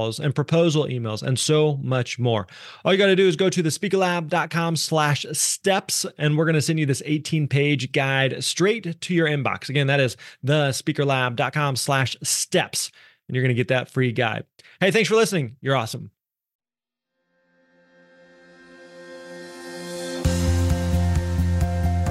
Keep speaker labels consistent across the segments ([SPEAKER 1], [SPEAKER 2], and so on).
[SPEAKER 1] calls and proposal emails and so much more. All you got to do is go to thespeakerlab.com slash steps and we're going to send you this 18 page guide straight to your inbox. Again, that is thespeakerlab.com slash steps and you're going to get that free guide. Hey, thanks for listening. You're awesome.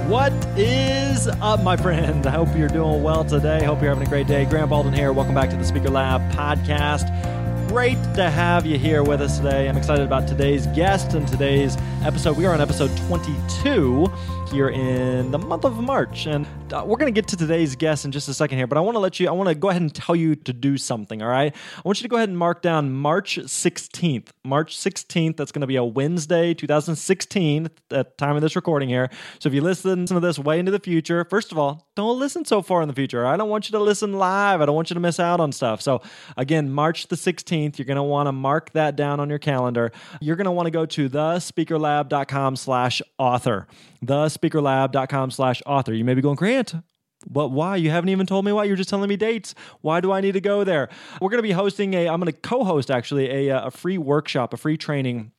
[SPEAKER 1] What is up, my friend? I hope you're doing well today. Hope you're having a great day. Grant Baldwin here. Welcome back to the Speaker Lab podcast great to have you here with us today. I'm excited about today's guest and today's episode. We are on episode 22 here in the month of March. And uh, we're going to get to today's guest in just a second here, but I want to let you, I want to go ahead and tell you to do something, all right? I want you to go ahead and mark down March 16th. March 16th, that's going to be a Wednesday, 2016, at time of this recording here. So if you listen to some of this way into the future, first of all, don't listen so far in the future. I don't want you to listen live. I don't want you to miss out on stuff. So again, March the 16th, you're going to want to mark that down on your calendar. You're going to want to go to thespeakerlab.com slash author thespeakerlab.com slash author. You may be going, Grant, but why? You haven't even told me why. You're just telling me dates. Why do I need to go there? We're going to be hosting a, I'm going to co host actually a, uh, a free workshop, a free training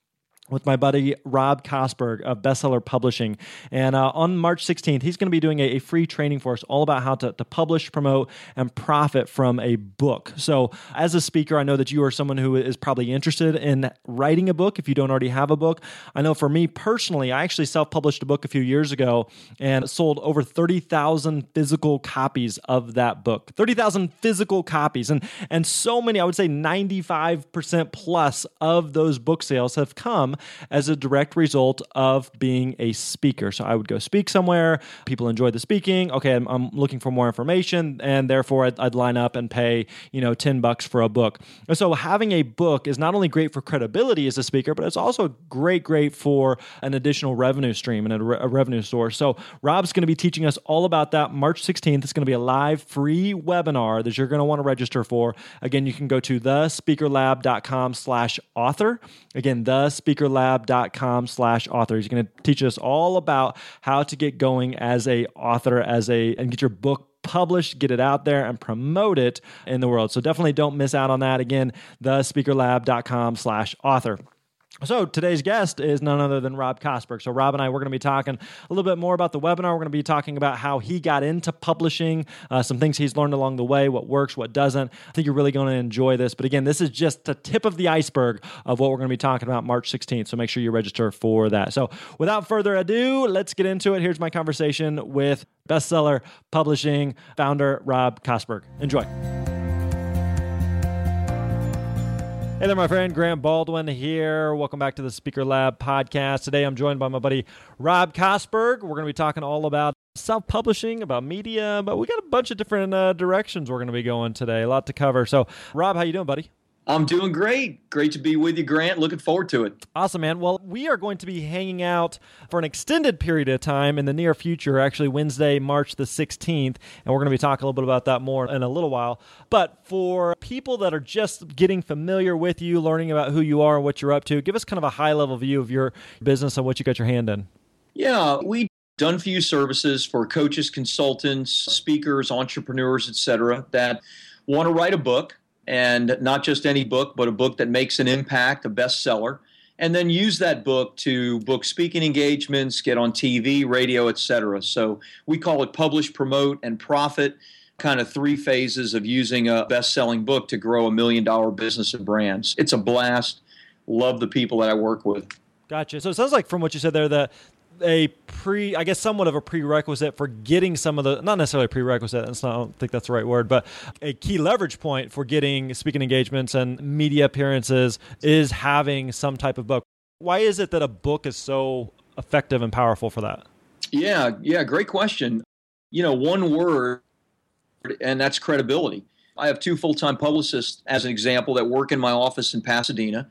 [SPEAKER 1] with my buddy Rob Kosberg of Bestseller Publishing. And uh, on March 16th, he's going to be doing a, a, free training for us all about how to, to, publish, promote, and profit from a book. So, as a speaker, I know that you are someone who is probably interested in writing a book if you don't already have a book. I know for me personally, I actually self published a book a few years ago and sold over 30,000 physical copies of that book. 30,000 physical copies. And, and so many, I would say 95% plus of those book sales have come as a direct result of being a speaker. So I would go speak somewhere, people enjoy the speaking. Okay, I'm, I'm looking for more information, and therefore I'd, I'd, line up and pay, you know, 10 bucks for a book. And so having a book is not only great for credibility as a speaker, but it's also great, great for an additional revenue stream and a, re- a revenue source. So Rob's going to be teaching us all about that March 16th. It's going to be a live free webinar that you're going to want to register for. Again, you can go to thespeakerlab.com slash author. Again, thespeaker speakerlab.com slash author. He's going to teach us all about how to get going as a author, as a and get your book published, get it out there and promote it in the world. So definitely don't miss out on that. Again, the thespeakerlab.com slash author. So today's guest is none other than Rob Kosberg. So Rob and I, we're going to be talking a little bit more about the webinar. We're going to be talking about how he got into publishing, uh, some things he's learned along the way, what works, what doesn't. I think you're really going to enjoy this. But again, this is just the tip of the iceberg of what we're going to be talking about March 16th. So make sure you register for that. So without further ado, let's get into it. Here's my conversation with bestseller publishing founder Rob Kosberg. Enjoy. Hey there, my friend. Grant Baldwin here. Welcome back to the Speaker Lab podcast. Today I'm joined by my buddy Rob Kosberg. We're going to be talking all about self publishing, about media, but we got a bunch of different uh, directions we're going to be going today. A lot to cover. So, Rob, how you doing, buddy?
[SPEAKER 2] I'm doing great. Great to be with you, Grant. Looking forward to it.
[SPEAKER 1] Awesome, man. Well, we are going to be hanging out for an extended period of time in the near future, actually Wednesday, March the 16th. And we're going to be talking a little bit about that more in a little while. But for people that are just getting familiar with you, learning about who you are and what you're up to, give us kind of a high level view of your business and what you got your hand in.
[SPEAKER 2] Yeah, we done for you services for coaches, consultants, speakers, entrepreneurs, etc. that want to write a book and not just any book, but a book that makes an impact, a bestseller, and then use that book to book speaking engagements, get on TV, radio, etc. So we call it publish, promote, and profit. Kind of three phases of using a best-selling book to grow a million-dollar business and brands. It's a blast. Love the people that I work with.
[SPEAKER 1] Gotcha. So it sounds like from what you said there that a pre, I guess, somewhat of a prerequisite for getting some of the, not necessarily prerequisite, that's not, I don't think that's the right word, but a key leverage point for getting speaking engagements and media appearances is having some type of book. Why is it that a book is so effective and powerful for that?
[SPEAKER 2] Yeah, yeah, great question. You know, one word, and that's credibility. I have two full time publicists, as an example, that work in my office in Pasadena.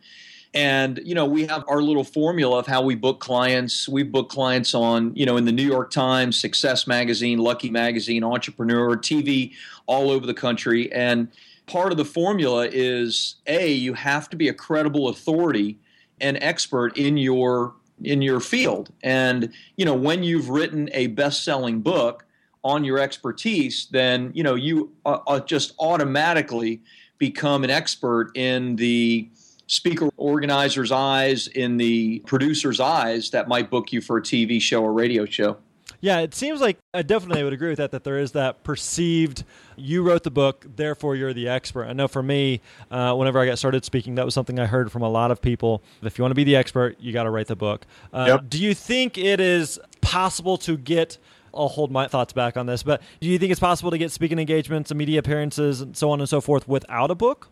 [SPEAKER 2] And, you know, we have our little formula of how we book clients. We book clients on, you know, in the New York Times, Success Magazine, Lucky Magazine, Entrepreneur, TV all over the country. And part of the formula is A, you have to be a credible authority and expert in your in your field. And, you know, when you've written a best-selling book on your expertise, then, you know, you uh, uh just automatically become an expert in the speaker organizer's eyes, in the producer's eyes that might book you for a TV show or radio show.
[SPEAKER 1] Yeah, it seems like I definitely would agree with that. That there is that perceived, you wrote the book, therefore you're the expert. I know for me, uh, whenever I got started speaking, that was something I heard from a lot of people. If you want to be the expert, you got to write the book. Uh, yep. Do you think it is possible to get? I'll hold my thoughts back on this, but do you think it's possible to get speaking engagements and media appearances and so on and so forth without a book?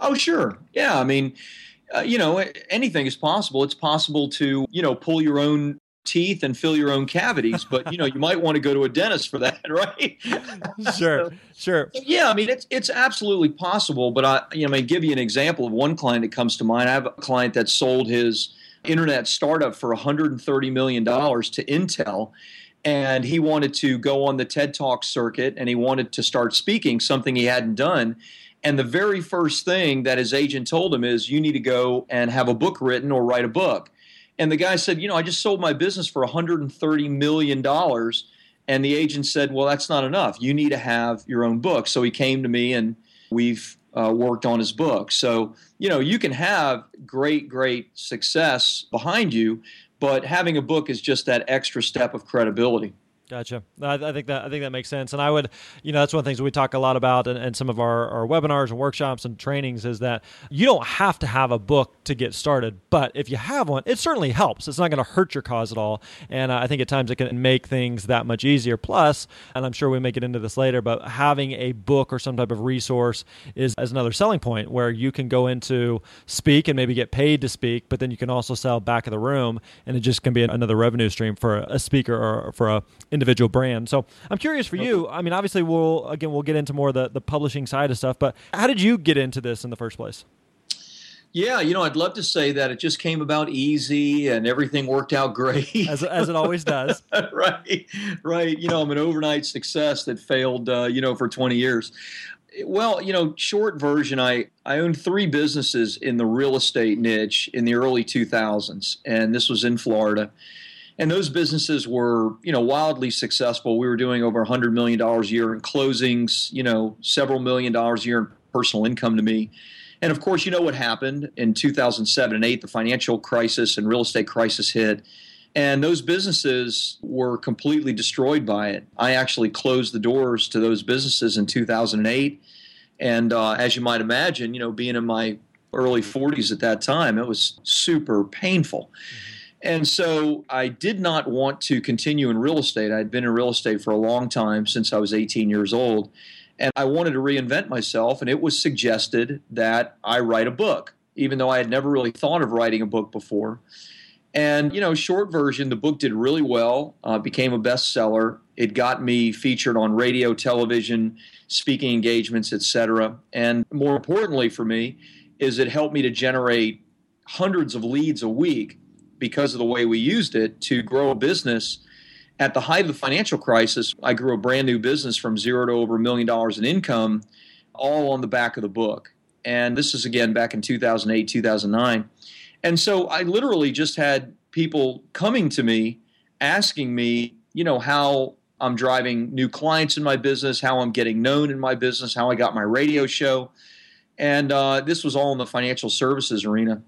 [SPEAKER 2] Oh, sure. Yeah. I mean, uh, you know, anything is possible. It's possible to, you know, pull your own teeth and fill your own cavities, but you know, you might want to go to a dentist for that, right?
[SPEAKER 1] sure, so, sure.
[SPEAKER 2] Yeah, I mean, it's it's absolutely possible. But I, you know, I give you an example of one client that comes to mind. I have a client that sold his internet startup for 130 million dollars to Intel. And he wanted to go on the TED Talk circuit and he wanted to start speaking, something he hadn't done. And the very first thing that his agent told him is, you need to go and have a book written or write a book. And the guy said, you know, I just sold my business for $130 million. And the agent said, well, that's not enough. You need to have your own book. So he came to me and we've uh, worked on his book. So, you know, you can have great, great success behind you, but having a book is just that extra step of credibility.
[SPEAKER 1] Gotcha. I, I, think that I think that makes sense, and I would, you know, that's one of the things we talk a lot about in, in some of our, our webinars and workshops and trainings is that you don't have to have a book to get started, but if you have one, it certainly helps. It's not going to hurt your cause at all, and uh, I think at times it can make things that much easier. Plus, and I'm sure we may get into this later, but having a book or some type of resource is as another selling point where you can go into speak and maybe get paid to speak, but then you can also sell back of the room, and it just can be another revenue stream for a speaker or for a individual brand. So I'm curious for you. I mean, obviously, we'll again we'll get into more the the publishing side of stuff, but how did you get into this in the first place?
[SPEAKER 2] Yeah, you know, I'd love to say that it just came about easy and everything worked out great,
[SPEAKER 1] as, as it always does.
[SPEAKER 2] right, right. You know, I'm an overnight success that failed, uh, you know, for 20 years. Well, you know, short version, I, I owned three businesses in the real estate niche in the early 2000s, and this was in Florida and those businesses were you know wildly successful. We were doing over 100 million dollars a year in closings you know several million dollars a year in personal income to me. And of course you know what happened? In 2007 and 8 the financial crisis and real estate crisis hit and those businesses were completely destroyed by it. I actually closed the doors to those businesses in 2008 and uh, as you might imagine you know being in my early 40s at that time it was super painful. Mm-hmm and so I did not want to continue in real estate. I'd been in real estate for a long time since I was 18 years old. And I wanted to reinvent myself. And it was suggested that I write a book, even though I had never really thought of writing a book before. And, you know, short version, the book did really well, uh, became a bestseller. It got me featured on radio, television, speaking engagements, etc. And more importantly for me, is it helped me to generate hundreds of leads a week because of the way we used it to grow a business. At the height of the financial crisis, I grew a brand new business from zero to over a million dollars in income, all on the back of the book. And this is again back in 2008, 2009. And so I literally just had people coming to me asking me, you know, how I'm driving new clients in my business, how I'm getting known in my business, how I got my radio show. And uh, this was all in the financial services arena.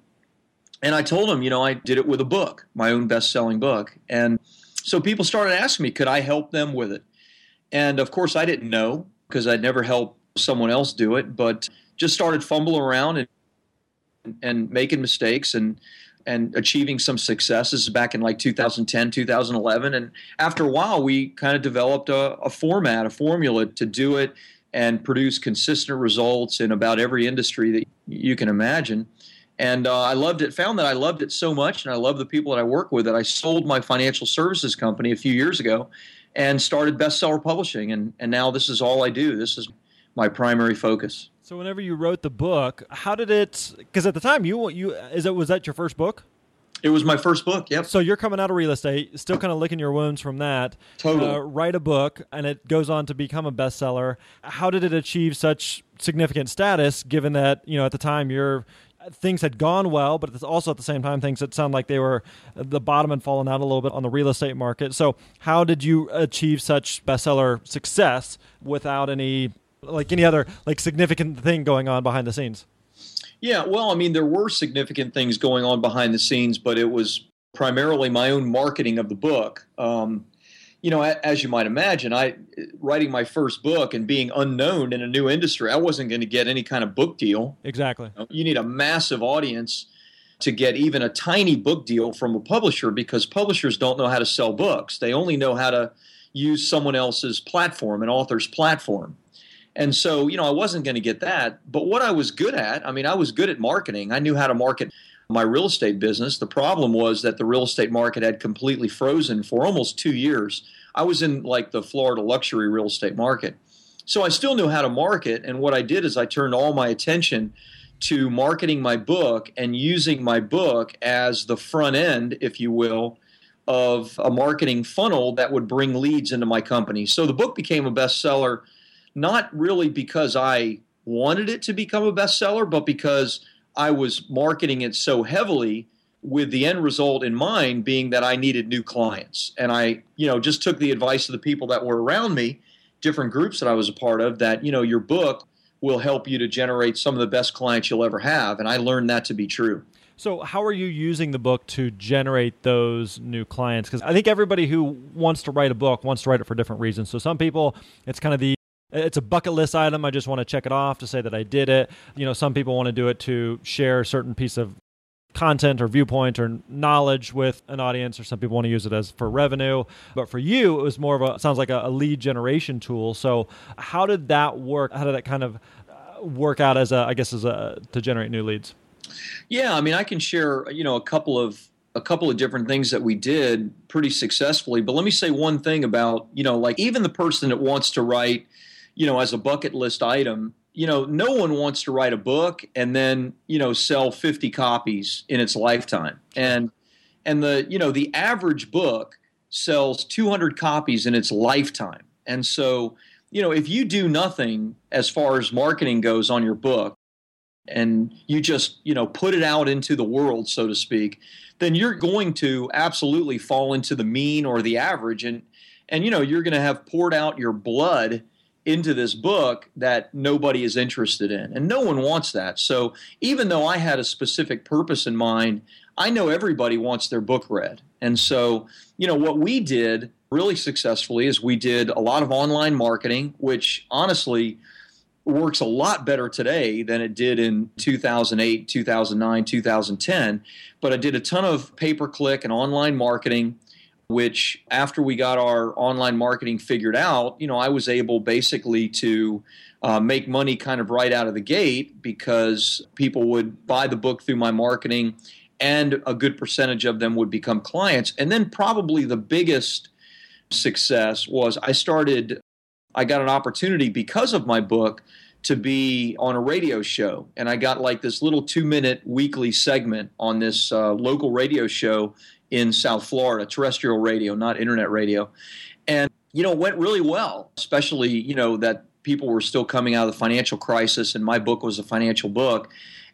[SPEAKER 2] And I told him, you know, I did it with a book, my own best selling book. And so people started asking me, could I help them with it? And of course, I didn't know because I'd never helped someone else do it, but just started fumbling around and, and making mistakes and and achieving some successes back in like 2010 2011 and after a while we kind of developed a, a format a formula to do it and produce consistent results in about every industry that you can imagine and uh, I loved it. Found that I loved it so much, and I love the people that I work with that I sold my financial services company a few years ago, and started bestseller publishing. And and now this is all I do. This is my primary focus.
[SPEAKER 1] So whenever you wrote the book, how did it? Because at the time, you you is it was that your first book?
[SPEAKER 2] It was my first book. Yep.
[SPEAKER 1] So you're coming out of real estate, still kind of licking your wounds from that.
[SPEAKER 2] Totally.
[SPEAKER 1] Uh, write a book, and it goes on to become a bestseller. How did it achieve such significant status? Given that you know at the time you're things had gone well, but it's also at the same time things that sound like they were the bottom had fallen out a little bit on the real estate market. So how did you achieve such bestseller success without any like any other like significant thing going on behind the scenes?
[SPEAKER 2] Yeah, well, I mean, there were significant things going on behind the scenes, but it was primarily my own marketing of the book. Um, you know, as you might imagine, I writing my first book and being unknown in a new industry, I wasn't going to get any kind of book deal.
[SPEAKER 1] Exactly.
[SPEAKER 2] You, need a massive audience to get even a tiny book deal from a publisher because publishers don't know how to sell books. They only know how to use someone else's platform, an author's platform. And so, you know, I wasn't going to get that. But what I was good at, I mean, I was good at marketing. I knew how to market my real estate business. The problem was that the real estate market had completely frozen for almost two years. I was in like the Florida luxury real estate market. So I still knew how to market. And what I did is I turned all my attention to marketing my book and using my book as the front end, if you will, of a marketing funnel that would bring leads into my company. So the book became a bestseller not really because I wanted it to become a bestseller, but because I was marketing it so heavily with the end result in mind being that I needed new clients. And I, you know, just took the advice of the people that were around me, different groups that I was a part of, that, you know, your book will help you to generate some of the best clients you'll ever have. And I learned that to be true.
[SPEAKER 1] So, how are you using the book to generate those new clients? Because I think everybody who wants to write a book wants to write it for different reasons. So, some people, it's kind of the it's a bucket list item. I just want to check it off to say that I did it. You know, some people want to do it to share a certain piece of content or viewpoint or knowledge with an audience or some people want to use it as for revenue. But for you it was more of a sounds like a, a lead generation tool. So how did that work? How did that kind of uh, work out as a i guess as a to generate new leads?
[SPEAKER 2] Yeah i mean i can share you know a couple of a couple of different things that we did pretty successfully. But let me say one thing about you know like even the person that wants to write you know, as a bucket list item, you know, no one wants to write a book and then, you know, sell 50 copies in its lifetime. And and the, you know, the average book sells 200 copies in its lifetime. And so, you know, if you do nothing as far as marketing goes on your book and you just, you know, put it out into the world, so to speak, then you're going to absolutely fall into the mean or the average and and you know, you're going to have poured out your blood into this book that nobody is interested in. And no one wants that. So even though I had a specific purpose in mind, I know everybody wants their book read. And so, you know, what we did really successfully is we did a lot of online marketing, which honestly works a lot better today than it did in 2008, 2009, 2010. But I did a ton of pay per click and online marketing which after we got our online marketing figured out, you know, I was able basically to uh, make money kind of right out of the gate because people would buy the book through my marketing and a good percentage of them would become clients. And then probably the biggest success was I started, I got an opportunity because of my book to be on a radio show. And I got like this little two minute weekly segment on this uh, local radio show in South Florida, terrestrial radio, not internet radio. And, you know, it went really well, especially, you know, that people were still coming out of the financial crisis and my book was a financial book.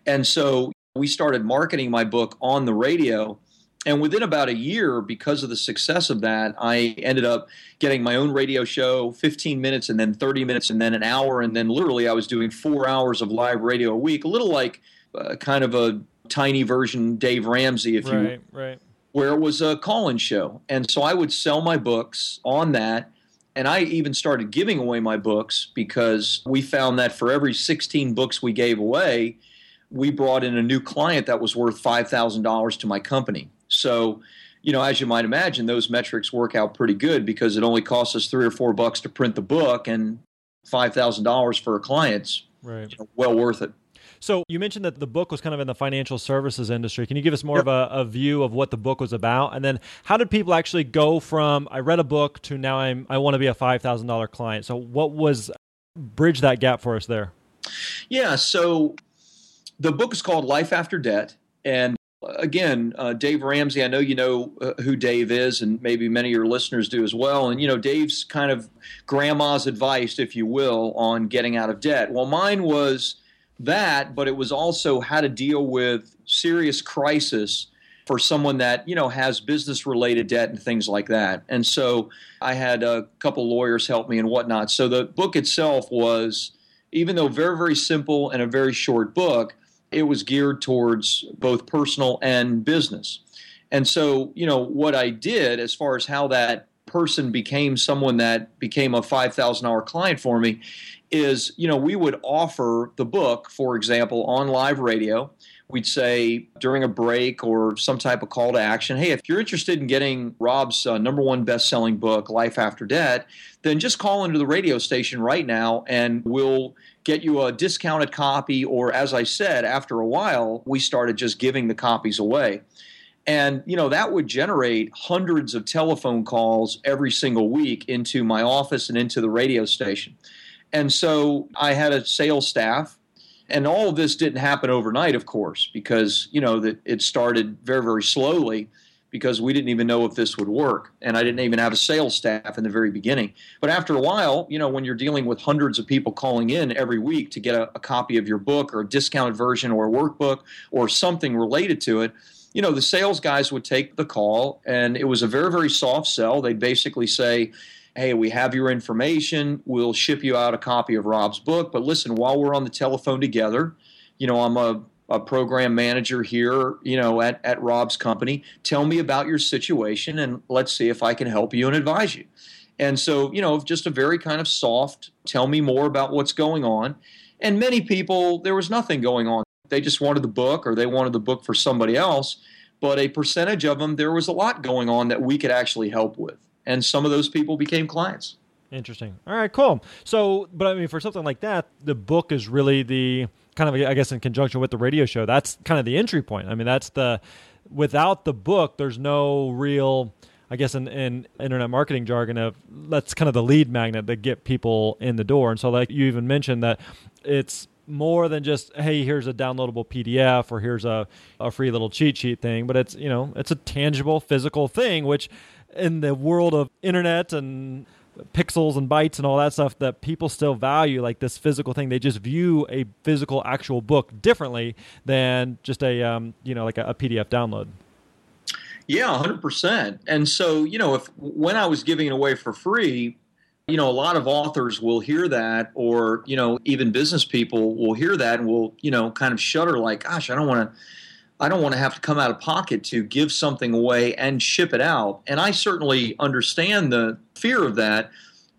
[SPEAKER 2] And so we started marketing my book on the radio. And within about a year, because of the success of that, I ended up getting my own radio show, 15 minutes and then 30 minutes and then an hour. And then literally I was doing four hours of live radio a week, a little like uh, kind of a tiny version Dave Ramsey, if
[SPEAKER 1] right,
[SPEAKER 2] you
[SPEAKER 1] right
[SPEAKER 2] where it was a call-in show, and so I would sell my books on that. And I even started giving away my books because we found that for every 16 books we gave away, we brought in a new client that was worth $5,000 to my company. So, you know, as you might imagine, those metrics work out pretty good because it only costs us three or four bucks to print the book and $5,000 for a client's
[SPEAKER 1] right.
[SPEAKER 2] You know, well worth it.
[SPEAKER 1] So you mentioned that the book was kind of in the financial services industry. Can you give us more yep. of a, a, view of what the book was about, and then how did people actually go from I read a book to now I'm I want to be a five thousand dollar client? So what was bridge that gap for us there.
[SPEAKER 2] Yeah. So the book is called Life After Debt. And again, uh, Dave Ramsey, I know you know uh, who Dave is, and maybe many of your listeners do as well. And, you know, Dave's kind of grandma's advice, if you will, on getting out of debt. Well, mine was that, but it was also how to deal with serious crisis for someone that you know has business related debt and things like that and so i had a couple lawyers help me and whatnot so the book itself was even though very very simple and a very short book it was geared towards both personal and business. And so, you know, what I did as far as how that person became someone that became a 5000 hour client for me is, you know, we would offer the book, for example, on live radio. We'd say during a break or some type of call to action, hey, if you're interested in getting Rob's uh, number one best selling book, Life After Debt, then just call into the radio station right now and we'll get you a discounted copy, or as I said, after a while, we started just giving the copies away. And, you know, that would generate hundreds of telephone calls every single week into my office and into the radio station. And so I had a sales staff and all of this didn't happen overnight, of course, because, you know, that it started very, very slowly because we didn't even know if this would work. And I didn't even have a sales staff in the very beginning. But after a while, you know, when you're dealing with hundreds of people calling in every week to get a, a copy of your book or a discounted version or a workbook or something related to it, you know, the sales guys would take the call and it was a very, very soft sell. They'd basically say, Hey, we have your information. We'll ship you out a copy of Rob's book. But listen, while we're on the telephone together, you know, I'm a a program manager here, you know, at, at Rob's company. Tell me about your situation and let's see if I can help you and advise you. And so, you know, just a very kind of soft, tell me more about what's going on. And many people, there was nothing going on. They just wanted the book or they wanted the book for somebody else. But a percentage of them, there was a lot going on that we could actually help with. And some of those people became clients.
[SPEAKER 1] Interesting. All right, cool. So, but I mean, for something like that, the book is really the kind of I guess in conjunction with the radio show. That's kind of the entry point. I mean, that's the without the book, there's no real. I guess in, in internet marketing jargon of that's kind of the lead magnet that get people in the door. And so like you even mentioned that it's more than just hey here's a downloadable pdf or here's a, a free little cheat sheet thing but it's you know it's a tangible physical thing which in the world of internet and pixels and bytes and all that stuff that people still value like this physical thing they just view a physical actual book differently than just a um, you know like a, a pdf download.
[SPEAKER 2] Yeah 100% and so you know if when i was giving it away for free you know a lot of authors will hear that or you know even business people will hear that and will you know kind of shudder like gosh i don't want to I don't want to have to come out of pocket to give something away and ship it out. And I certainly understand the fear of that.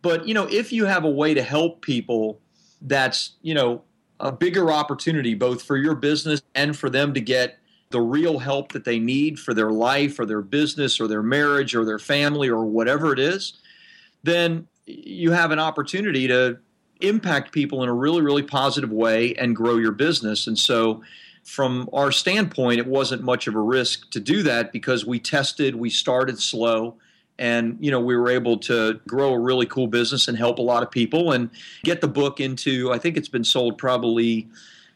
[SPEAKER 2] But, you know, if you have a way to help people, that's, you know, a bigger opportunity both for your business and for them to get the real help that they need for their life or their business or their marriage or their family or whatever it is, then you have an opportunity to impact people in a really, really positive way and grow your business. And so, from our standpoint, it wasn't much of a risk to do that because we tested, we started slow, and you know we were able to grow a really cool business and help a lot of people and get the book into. I think it's been sold probably,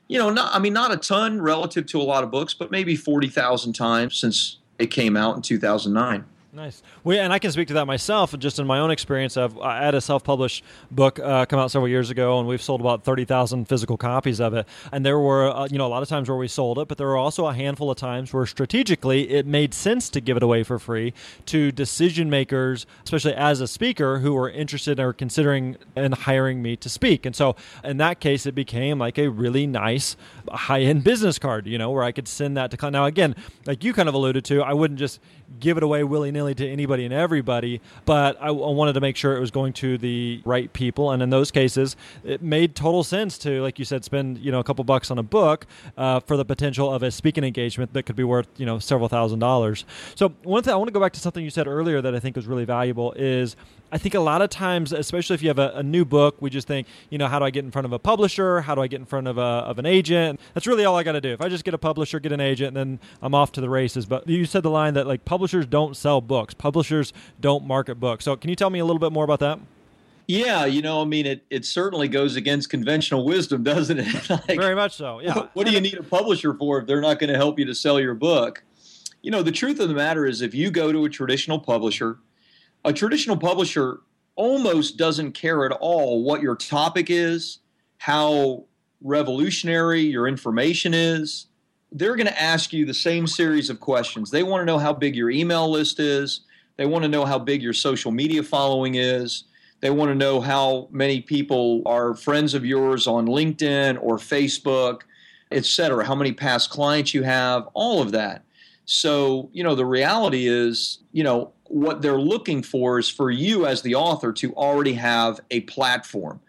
[SPEAKER 2] you know, not I mean not a ton relative to a lot of books, but maybe forty thousand times since it came out in two thousand nine.
[SPEAKER 1] Nice. Well, and I can speak to that myself, just in my own experience. I've I had a self-published book uh, come out several years ago, and we've sold about thirty thousand physical copies of it. And there were, uh, you know, a lot of times where we sold it, but there were also a handful of times where strategically it made sense to give it away for free to decision makers, especially as a speaker, who were interested or considering and hiring me to speak. And so, in that case, it became like a really nice high-end business card, you know, where I could send that to. Now, again, like you kind of alluded to, I wouldn't just give it away willy nilly to anybody and everybody, but I, I, wanted to make sure it was going to the right people. And in those cases, it made total sense to, like you said, spend you know a couple bucks on a book uh, for the potential of a speaking engagement that could be worth you know several thousand dollars. So one thing I want to go back to something you said earlier that I think was really valuable is I think a lot of times, especially if you have a, a, new book, we just think, you know, how do I get in front of a publisher? How do I get in front of, a, of an agent? That's really all I got to do. If I just get a publisher, get an agent, then I'm off to the races. But you said the line that like publishers don't sell books, publishers don't market books. So can you tell me a little bit more about that?
[SPEAKER 2] Yeah, you know, I mean, it, it certainly goes against conventional wisdom, doesn't it?
[SPEAKER 1] like, Very much so. Yeah.
[SPEAKER 2] What, what do you need a publisher for if they're not going to help you to sell your book? You know, the truth of the matter is, if you go to a traditional publisher, a traditional publisher almost doesn't care at all what your topic is, how revolutionary your information is. They're going to ask you the same series of questions. They want to know how big your email list is. They want to know how big your social media following is. They want to know how many people are friends of yours on LinkedIn or Facebook, et cetera, how many past clients you have, all of that. So, you know, the reality is, you know, what they're looking for is for you as the author to already have a platform.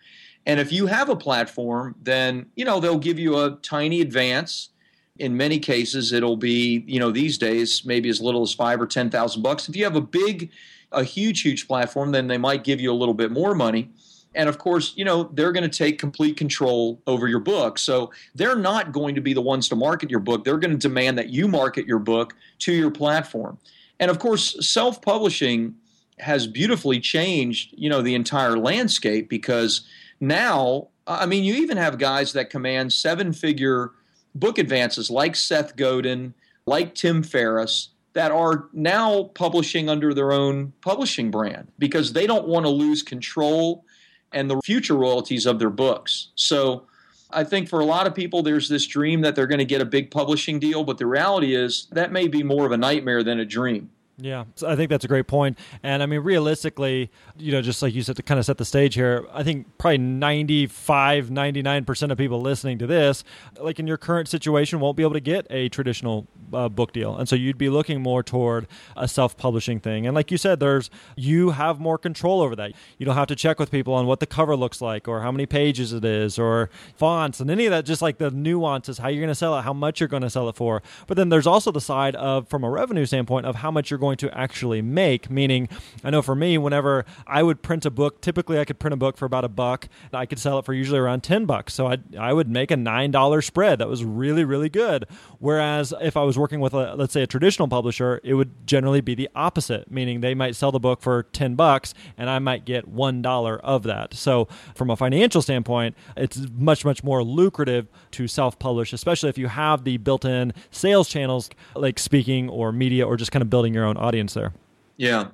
[SPEAKER 2] And if you have a platform, then, you know, they'll give you a tiny advance. In many cases, it'll be, you know, these days, maybe as little as five or 10,000 bucks. If you have a big a huge, huge platform, then they might give you a little bit more money. And of course, you know, they're going to take complete control over your book. So they're not going to be the ones to market your book. They're going to demand that you market your book to your platform. And of course, self publishing has beautifully changed, you know, the entire landscape because now, I mean, you even have guys that command seven figure book advances like Seth Godin, like Tim Ferriss that are now publishing under their own publishing brand because they don't want to lose control and the future royalties of their books. So I think for a lot of people, there's this dream that they're going to get a big publishing deal, but the reality is that may be more of a nightmare than a dream.
[SPEAKER 1] Yeah, so I think that's a great point. And I mean, realistically, you know, just like you said, to kind of set the stage here, I think probably 95, 99% of people listening to this, like in your current situation, won't be able to get a traditional uh, book deal. And so you'd be looking more toward a self publishing thing. And like you said, there's, you have more control over that. You don't have to check with people on what the cover looks like or how many pages it is or fonts and any of that, just like the nuances, how you're going to sell it, how much you're going to sell it for. But then there's also the side of, from a revenue standpoint, of how much you're going to actually make. Meaning, I know for me, whenever I would print a book, typically I could print a book for about a buck. I could sell it for usually around 10 bucks. So I, I would make a $9 spread. That was really, really good. Whereas if I was working with, a, let's say, a traditional publisher, it would generally be the opposite, meaning they might sell the book for 10 bucks and I might get $1 of that. So from a financial standpoint, it's much, much more lucrative to self publish, especially if you have the built in sales channels like speaking or media or just kind of building your own audience there.
[SPEAKER 2] Yeah.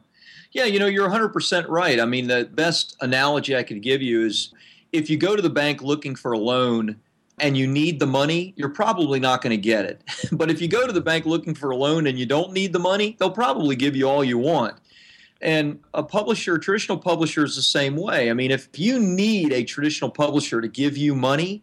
[SPEAKER 2] Yeah, you know, you're 100% right. I mean, the best analogy I could give you is if you go to the bank looking for a loan and you need the money, you're probably not going to get it. but if you go to the bank looking for a loan and you don't need the money, they'll probably give you all you want. And a publisher, a traditional publisher is the same way. I mean, if you need a traditional publisher to give you money,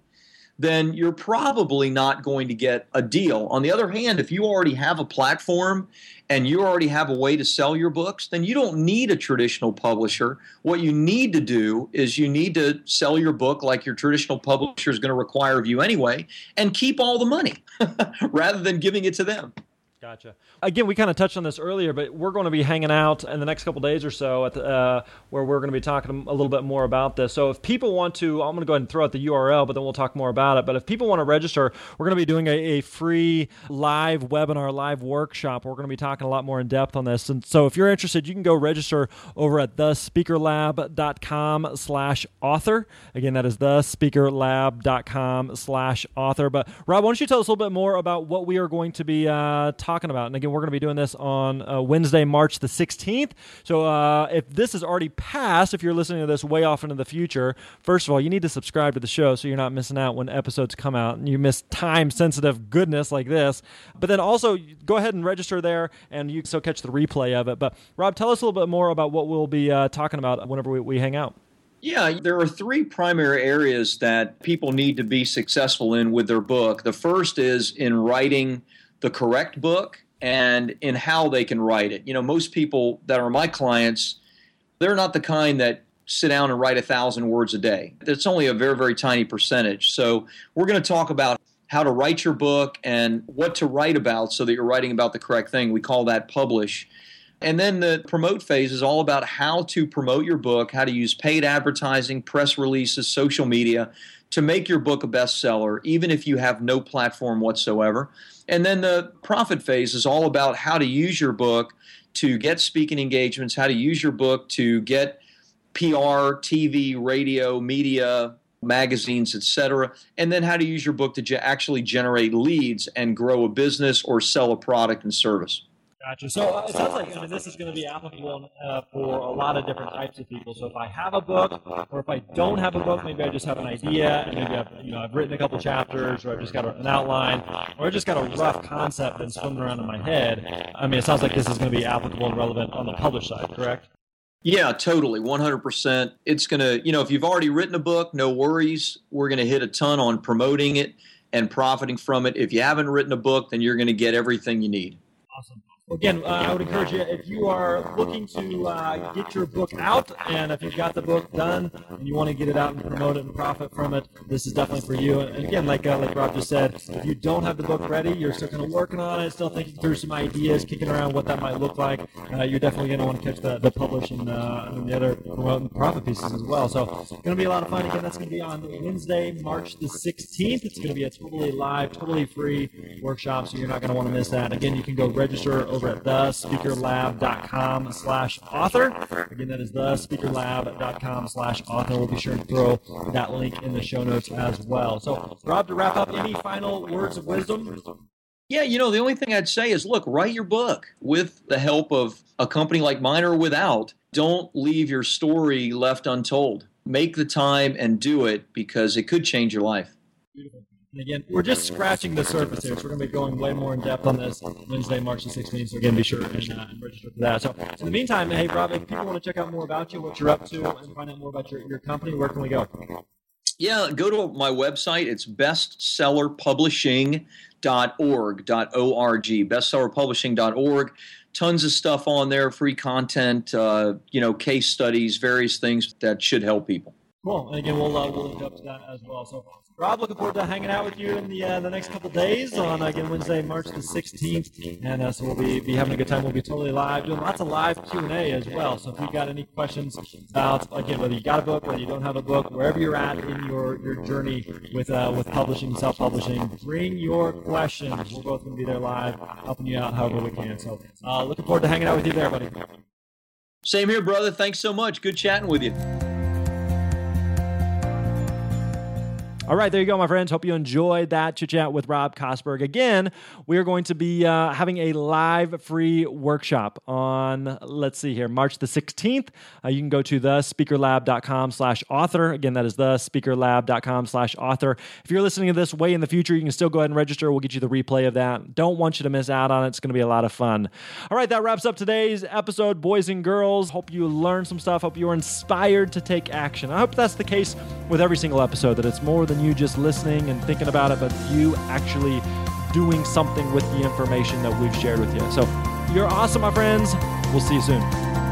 [SPEAKER 2] then you're probably not going to get a deal. On the other hand, if you already have a platform and you already have a way to sell your books, then you don't need a traditional publisher. What you need to do is you need to sell your book like your traditional publisher is going to require of you anyway and keep all the money rather than giving it to them.
[SPEAKER 1] Gotcha. Again, we kind of touched on this earlier, but we're going to be hanging out in the next couple days or so at the, uh, where we're going to be talking a little bit more about this. So if people want to, I'm going to go ahead and throw out the URL, but then we'll talk more about it. But if people want to register, we're going to be doing a, a free live webinar, live workshop. We're going to be talking a lot more in depth on this. And so if you're interested, you can go register over at thespeakerlab.com slash author. Again, that is thespeakerlab.com slash author. But Rob, why don't you tell us a little bit more about what we are going to be uh, talking about. And again, we're going to be doing this on uh, Wednesday, March the 16th. So uh, if this is already passed, if you're listening to this way off into the future, first of all, you need to subscribe to the show so you're not missing out when episodes come out and you miss time sensitive goodness like this. But then also go ahead and register there and you can still catch the replay of it. But Rob, tell us a little bit more about what we'll be uh, talking about whenever we, we hang out.
[SPEAKER 2] Yeah, there are three primary areas that people need to be successful in with their book. The first is in writing the correct book and in how they can write it. You know, most people that are my clients, they're not the kind that sit down and write a thousand words a day. That's only a very, very tiny percentage. So we're going to talk about how to write your book and what to write about so that you're writing about the correct thing. We call that publish. And then the promote phase is all about how to promote your book, how to use paid advertising, press releases, social media to make your book a bestseller, even if you have no platform whatsoever. And then the profit phase is all about how to use your book to get speaking engagements, how to use your book to get PR, TV, radio, media, magazines, etc. And then how to use your book to ge- actually generate leads and grow a business or sell a product and service.
[SPEAKER 1] Gotcha. So uh, it sounds like I mean, this is going to be applicable uh, for a lot of different types of people. So if I have a book, or if I don't have a book, maybe I just have an idea, and maybe I've, you know I've written a couple chapters, or I've just got an outline, or I've just got a rough concept that's swimming around in my head. I mean, it sounds like this is going to be applicable and relevant on the published side, correct?
[SPEAKER 2] Yeah, totally. 100%. It's going to, you know, if you've already written a book, no worries. We're going to hit a ton on promoting it and profiting from it. If you haven't written a book, then you're going to get everything you need.
[SPEAKER 1] Awesome. Again, uh, I would encourage you if you are looking to uh, get your book out, and if you've got the book done and you want to get it out and promote it and profit from it, this is definitely for you. And again, like uh, like Rob just said, if you don't have the book ready, you're still kind of working on it, still thinking through some ideas, kicking around what that might look like. Uh, you're definitely going to want to catch the the publish and, uh, and the other promote and profit pieces as well. So it's going to be a lot of fun. Again, that's going to be on Wednesday, March the 16th. It's going to be a totally live, totally free workshop, so you're not going to want to miss that. Again, you can go register over at the speakerlab.com slash author. Again, that is the speakerlab.com slash author. We'll be sure to throw that link in the show notes as well. So, Rob, to wrap up, any final words of wisdom?
[SPEAKER 2] Yeah, you know, the only thing I'd say is look, write your book with the help of a company like mine or without. Don't leave your story left untold. Make the time and do it because it could change your life.
[SPEAKER 1] Beautiful. And again, we're just scratching the surface here, so we're going to be going way more in depth on this Wednesday, March the 16th. So again, be sure and, uh, and register for that. So, in the meantime, hey Rob, if people want to check out more about you, what you're up to, and find out more about your, your company, where can we go?
[SPEAKER 2] Yeah, go to my website. It's bestsellerpublishing.org, .org, bestsellerpublishing.org. Tons of stuff on there, free content, uh, you know, case studies, various things that should help people.
[SPEAKER 1] Cool. And again, we'll uh, we'll link up to that as well. So, Rob, looking forward to hanging out with you in the uh, the next couple days on again Wednesday, March the 16th, and uh, so we'll be, be having a good time. We'll be totally live, doing lots of live Q and A as well. So if you've got any questions about again whether you got a book, whether you don't have a book, wherever you're at in your, your journey with uh, with publishing, self publishing, bring your questions. We're both going to be there live, helping you out however we can. So uh, looking forward to hanging out with you there, buddy.
[SPEAKER 2] Same here, brother. Thanks so much. Good chatting with you.
[SPEAKER 1] All right, there you go, my friends. Hope you enjoyed that chit chat with Rob Kosberg. Again, we are going to be uh, having a live free workshop on, let's see here, March the 16th. Uh, you can go to thespeakerlab.com slash author. Again, that is thespeakerlab.com slash author. If you're listening to this way in the future, you can still go ahead and register. We'll get you the replay of that. Don't want you to miss out on it. It's going to be a lot of fun. All right, that wraps up today's episode, boys and girls. Hope you learned some stuff. Hope you were inspired to take action. I hope that's the case with every single episode, that it's more than you just listening and thinking about it, but you actually doing something with the information that we've shared with you. So you're awesome, my friends. We'll see you soon.